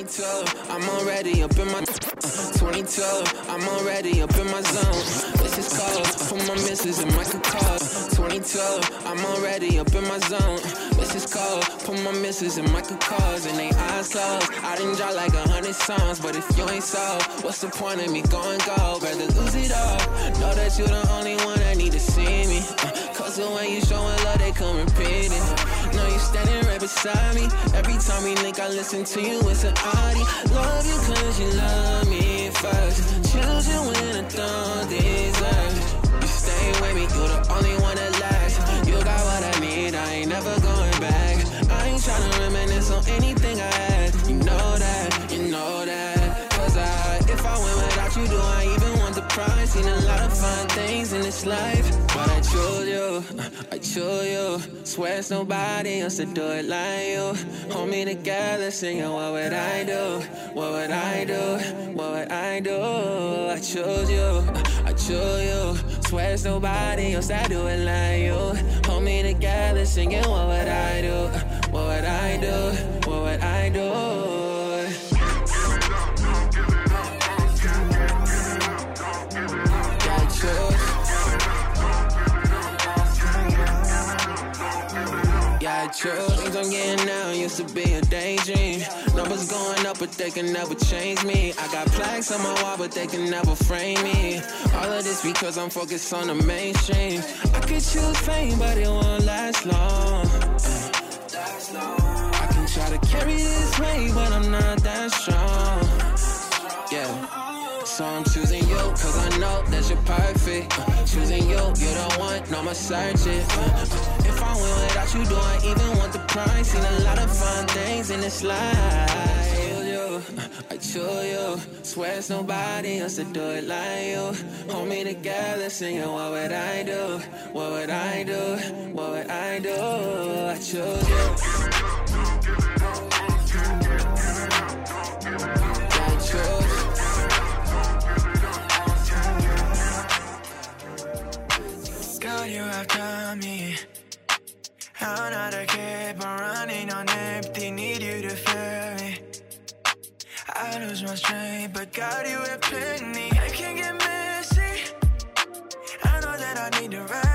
22, I'm already up in my. Uh, 22, I'm already up in my zone. This is cold. Put my misses in my car. 22, I'm already up in my zone. This is cold. Put my misses in my cars and they eyes closed. I didn't drop like a hundred songs, but if you ain't so, what's the point of me going gold? Rather lose it all. Know that you're the only one that need to see me. Uh, Cause the way you showing love, they come repeating. Know you standing right beside me. Every time we link, I listen to you, it's an oddie. Love you cause you love me first. Choose when I don't deserve. You stay with me, you're the only one that lasts. You got what I need, I ain't never going back. I ain't tryna reminisce on anything I had. You know that, you know that. Cause I, if I went without you, do Seen a lot of fun things in this life, but I chose you, I chose you. Swear it's nobody else to do it like you. Hold me together, singing, what would I do? What would I do? What would I do? I chose you, I chose you. Swear it's nobody else that do it like you. Hold me together, singing, what would I do? What would I do? What would I do? Chose. Things I'm getting now used to be a daydream. Numbers going up, but they can never change me. I got plaques on my wall, but they can never frame me. All of this because I'm focused on the mainstream. I could choose fame, but it won't I that you're perfect. Uh, choosing you, you're the one, no more searching. Uh, if I win without you, do I even want the prize? Seen a lot of fun things in this life. I chose you. Swear it's nobody else to do it like you. Hold me together, singing, what would I do? What would I do? What would I do? I chose you. Another keep on running on empty, need you to feel me. I lose my strength, but God, you have plenty. I can get messy. I know that I need directions.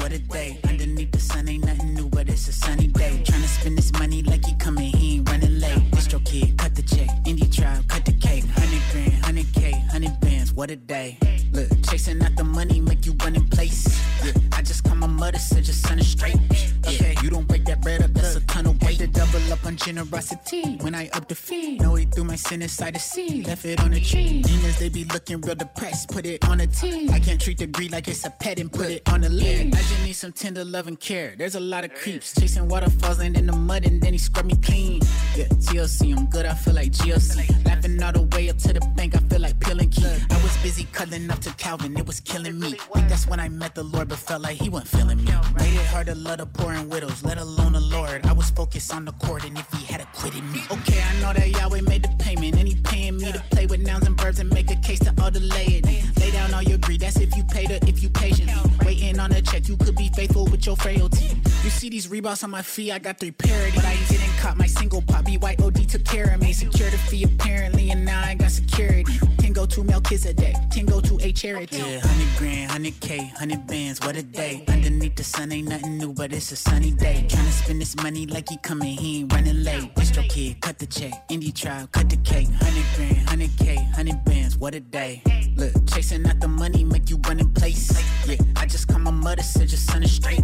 What a day. Underneath the sun ain't nothing new, but it's a sunny day. Tryna spend this money like he coming, he ain't running late. DistroKid, cut the check. Indie tribe, cut the cake. Hundred grand, hundred K, hundred bands, what a day. Look, chasing out the money, make you run in place. Yeah, I just call my mother, said your son is straight. Okay, you don't break that bread up, that's a ton of weight. To double up on generosity when I up the fee. My sin inside the sea, left it on the tree. Demons, they be looking real depressed, put it on a tee. I can't treat the greed like it's a pet and put it on the lid. I just need some tender love and care. There's a lot of creeps chasing waterfalls and in the mud, and then he scrub me clean. Yeah, TLC, I'm good, I feel like GLC. Laughing all the way up to the bank, I feel like peeling key. I was busy cuddling up to Calvin, it was killing me. Think that's when I met the Lord, but felt like he wasn't feeling me. Made it hard to love the poor and widows, let alone the Lord. I was focused on the court, and if he had acquitted me. Okay, I know that Yahweh you could be faithful with your frailty. You see these Reeboks on my feet, I got three parity. But I didn't cop my single pop, BYOD took care of me. Secure the fee apparently, and now I got security. Can go to Melchizedek, can go to a charity. Yeah, 100 grand, 100K, 100 bands, what a day. Underneath the sun ain't nothing new, but it's a sunny day. Tryna spend this money like he coming, he ain't running late. DistroKid, cut the check. Indie tribe, cut the cake. 100 grand, 100K, 100 bands, what a day. Look, chasing out the money make you run in place. Yeah, I just call my mother, said your son is straight.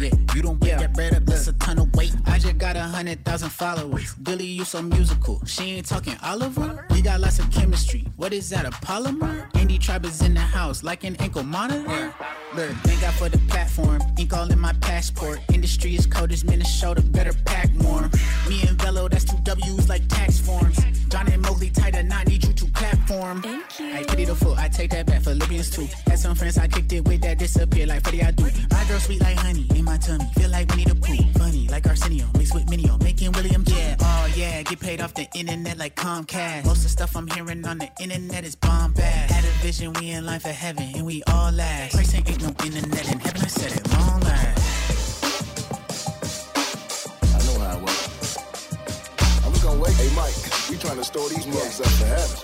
Yeah, you don't wear that bread up, that's a ton of weight. I just got a hundred thousand followers. Billy, you so musical. She ain't talking Oliver. We got lots of chemistry. What is that, a polymer? Andy tribe is in the house, like an ankle monitor. Look, thank God for the platform. Ink all in my passport. Industry is cold as Minnesota, better pack more. Me and Velo, that's two W's like tax forms. John and Mowgli tight a knot, need you to platform. Thank you. I pity the fool, I take that back. Philippians too. Had some friends I kicked it with that disappear like Freddie I do. My girl sweet like honey in my tummy. Feel like Winnie the Pooh. Funny like Arsenio mixed with Minio, making William yeah. Oh yeah, get paid off the internet like Comcast. Most of the stuff I'm hearing on the internet is bombast. Had a vision, we in line for heaven, and we all last. Christ ain't, ain't no internet in heaven. I said it long last. I know how it works. Are we gonna wait? Hey, Mike, trying to store these mugs up for heaven.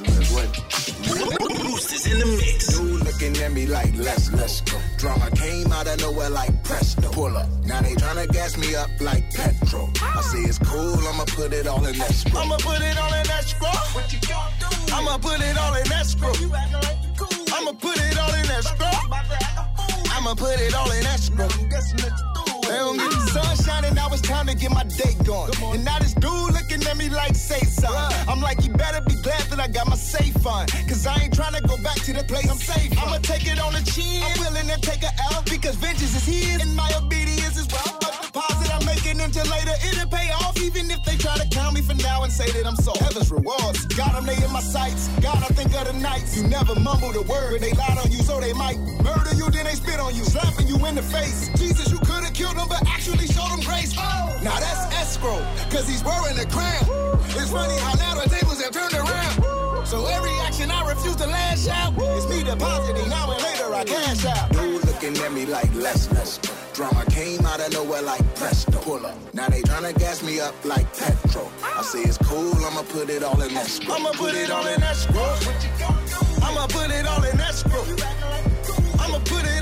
So let's is in the mix. You looking at me like, let's, let's go. Drama came out of nowhere like presto. Pull up. Now they tryna gas me up like petrol. I say it's cool, I'ma put it all in escrow. I'ma put it all in escrow. What you gonna do? I'ma put it all in escrow. You acting like you cool. I'ma put it all in escrow. I'ma put it all in escrow. They don't get the sun shining, now it's time to get my day going. And now this dude looking at me like, say something. I'm like, you better be glad that I got my safe on. Cause I ain't trying to go back to the place I'm safe. I'ma take it on the chin. I'm willing to take a L because vengeance is his. And my obedience is well. But deposit I'm making until later, it'll pay off. Even if they try to count me for now and say that I'm so. Heaven's rewards. Got them, they in my sights. God, I think of the nights. You never mumble the word. They lied on you, so they might murder you, then they spit on you. Slapping you in the face. Jesus, you could have killed him, but actually showed him grace. Oh. Now that's escrow, cause he's wearing a crown. It's funny how now the tables have turned around. So every action I refuse to lash out. It's me depositing now and later I cash out. Dude looking at me like let's let's. Drama came out of nowhere like presto. Pull up. Now they tryna gas me up like petrol. I say it's cool, I'ma put it all in escrow. I'ma put it all in escrow. I'ma put it all in escrow. I'ma put it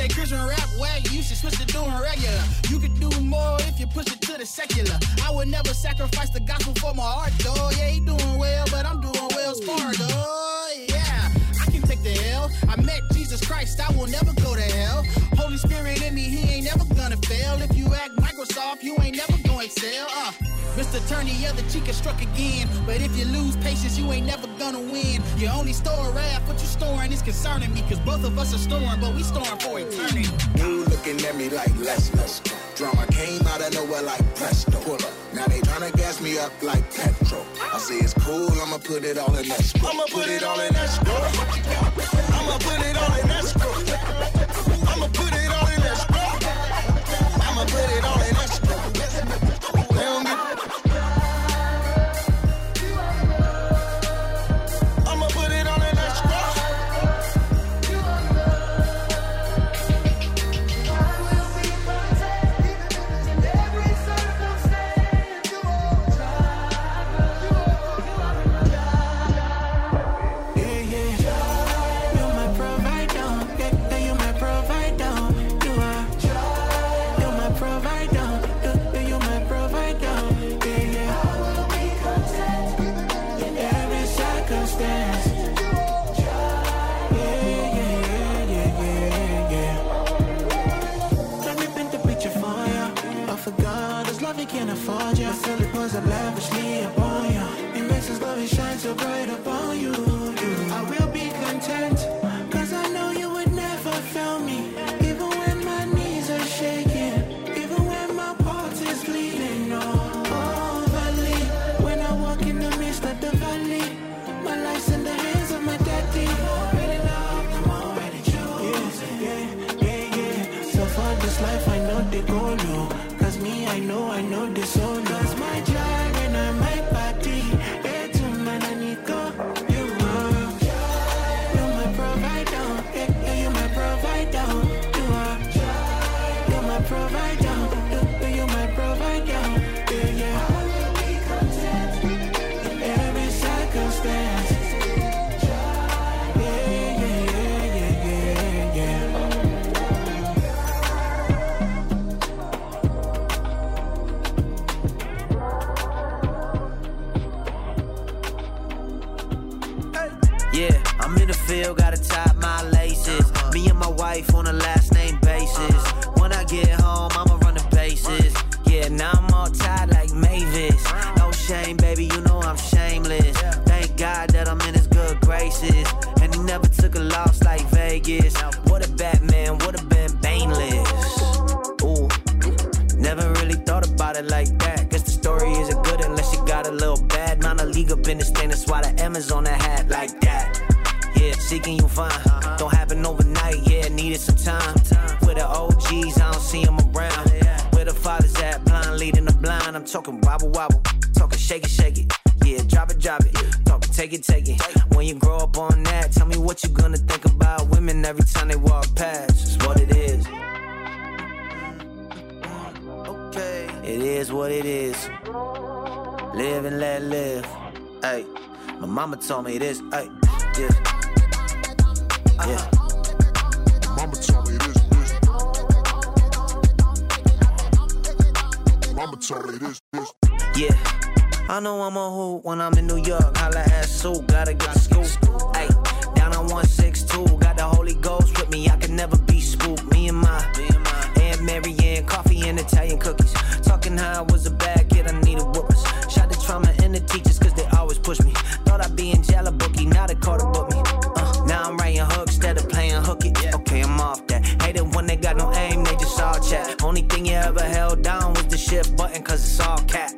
say Christian rap whack, you should switch to doing regular. You could do more if you push it to the secular. I would never sacrifice the gospel for my art, though. Yeah, he doing well, but I'm doing well smart, though. Yeah, I can take the L. I met Jesus Christ, I will never go to hell. Holy Spirit in me, he ain't never gonna fail. If you act Microsoft, you ain't never gonna excel. Uh, Mr. Turn the other cheek and struck again. But if you lose patience, you ain't never gonna win. You only store wrath, what you storing is concerning me. Cause both of us are storing, but we storing for eternity. Dude looking at me like let's let's go. Drama came out of nowhere like presto. Pull up. Now they tryna gas me up like petrol. I say it's cool, I'ma put it all in escrow. I'ma put it all in escrow. I'ma put it all in escrow. I'ma put it I will be content, cause I know you would never fail me. Even when my knees are shaking, even when my heart is bleeding. Oh, valley, when I walk in the midst of the valley, my life's in the hands of my daddy. Yeah, yeah, yeah, yeah. So this life, I know they go low. Cause me, I know, I know they so low. Vegas. What a Batman, would have been baneless. Ooh, never really thought about it like that. Guess the story isn't good unless you got a little bad. Not a league up in thing, that's why the M's on the hat like that. Yeah, seeking you find. Don't happen overnight, yeah, needed some time. With the OGs, I don't see them around. Where the fathers at, blind leading the blind. I'm talking wobble wobble, talking shake it, shake it. Yeah, drop it, drop it. Talking take it, take it. When you grow up on that, tell me what you gonna think about women every time they walk past. It's what it is. Okay. It is what it is. Live and let live. Hey, my mama told me this. Hey, yeah. Yeah. Mama told me this, this. Mama told me this, this. I know I'm a hoot when I'm in New York. Holla at Sue, gotta get the scoop. Ay, down on 162, got the Holy Ghost with me. I can never be spooked. Me and my Aunt Mary Ann, coffee and Italian cookies. Talking how I was a bad kid, I needed whoopers. Shot the trauma in the teachers, cause they always push me. Thought I'd be in jail a bookie, now they caught a book me. Uh, now I'm writing hooks instead of playing hooky. Okay, I'm off that. Hate it when they got no aim, they just all chat. Only thing you ever held down was the shift button, cause it's all cap.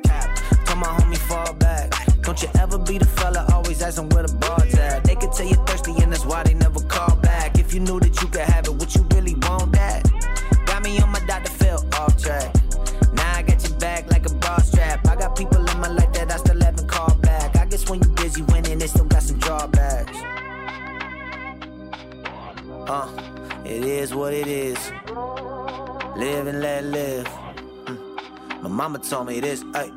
Like a bra strap. I got people in my life that I still haven't called back. I guess when you're busy winning, it still got some drawbacks. Uh, it is what it is. Live and let live. Mm. My mama told me this. Ay,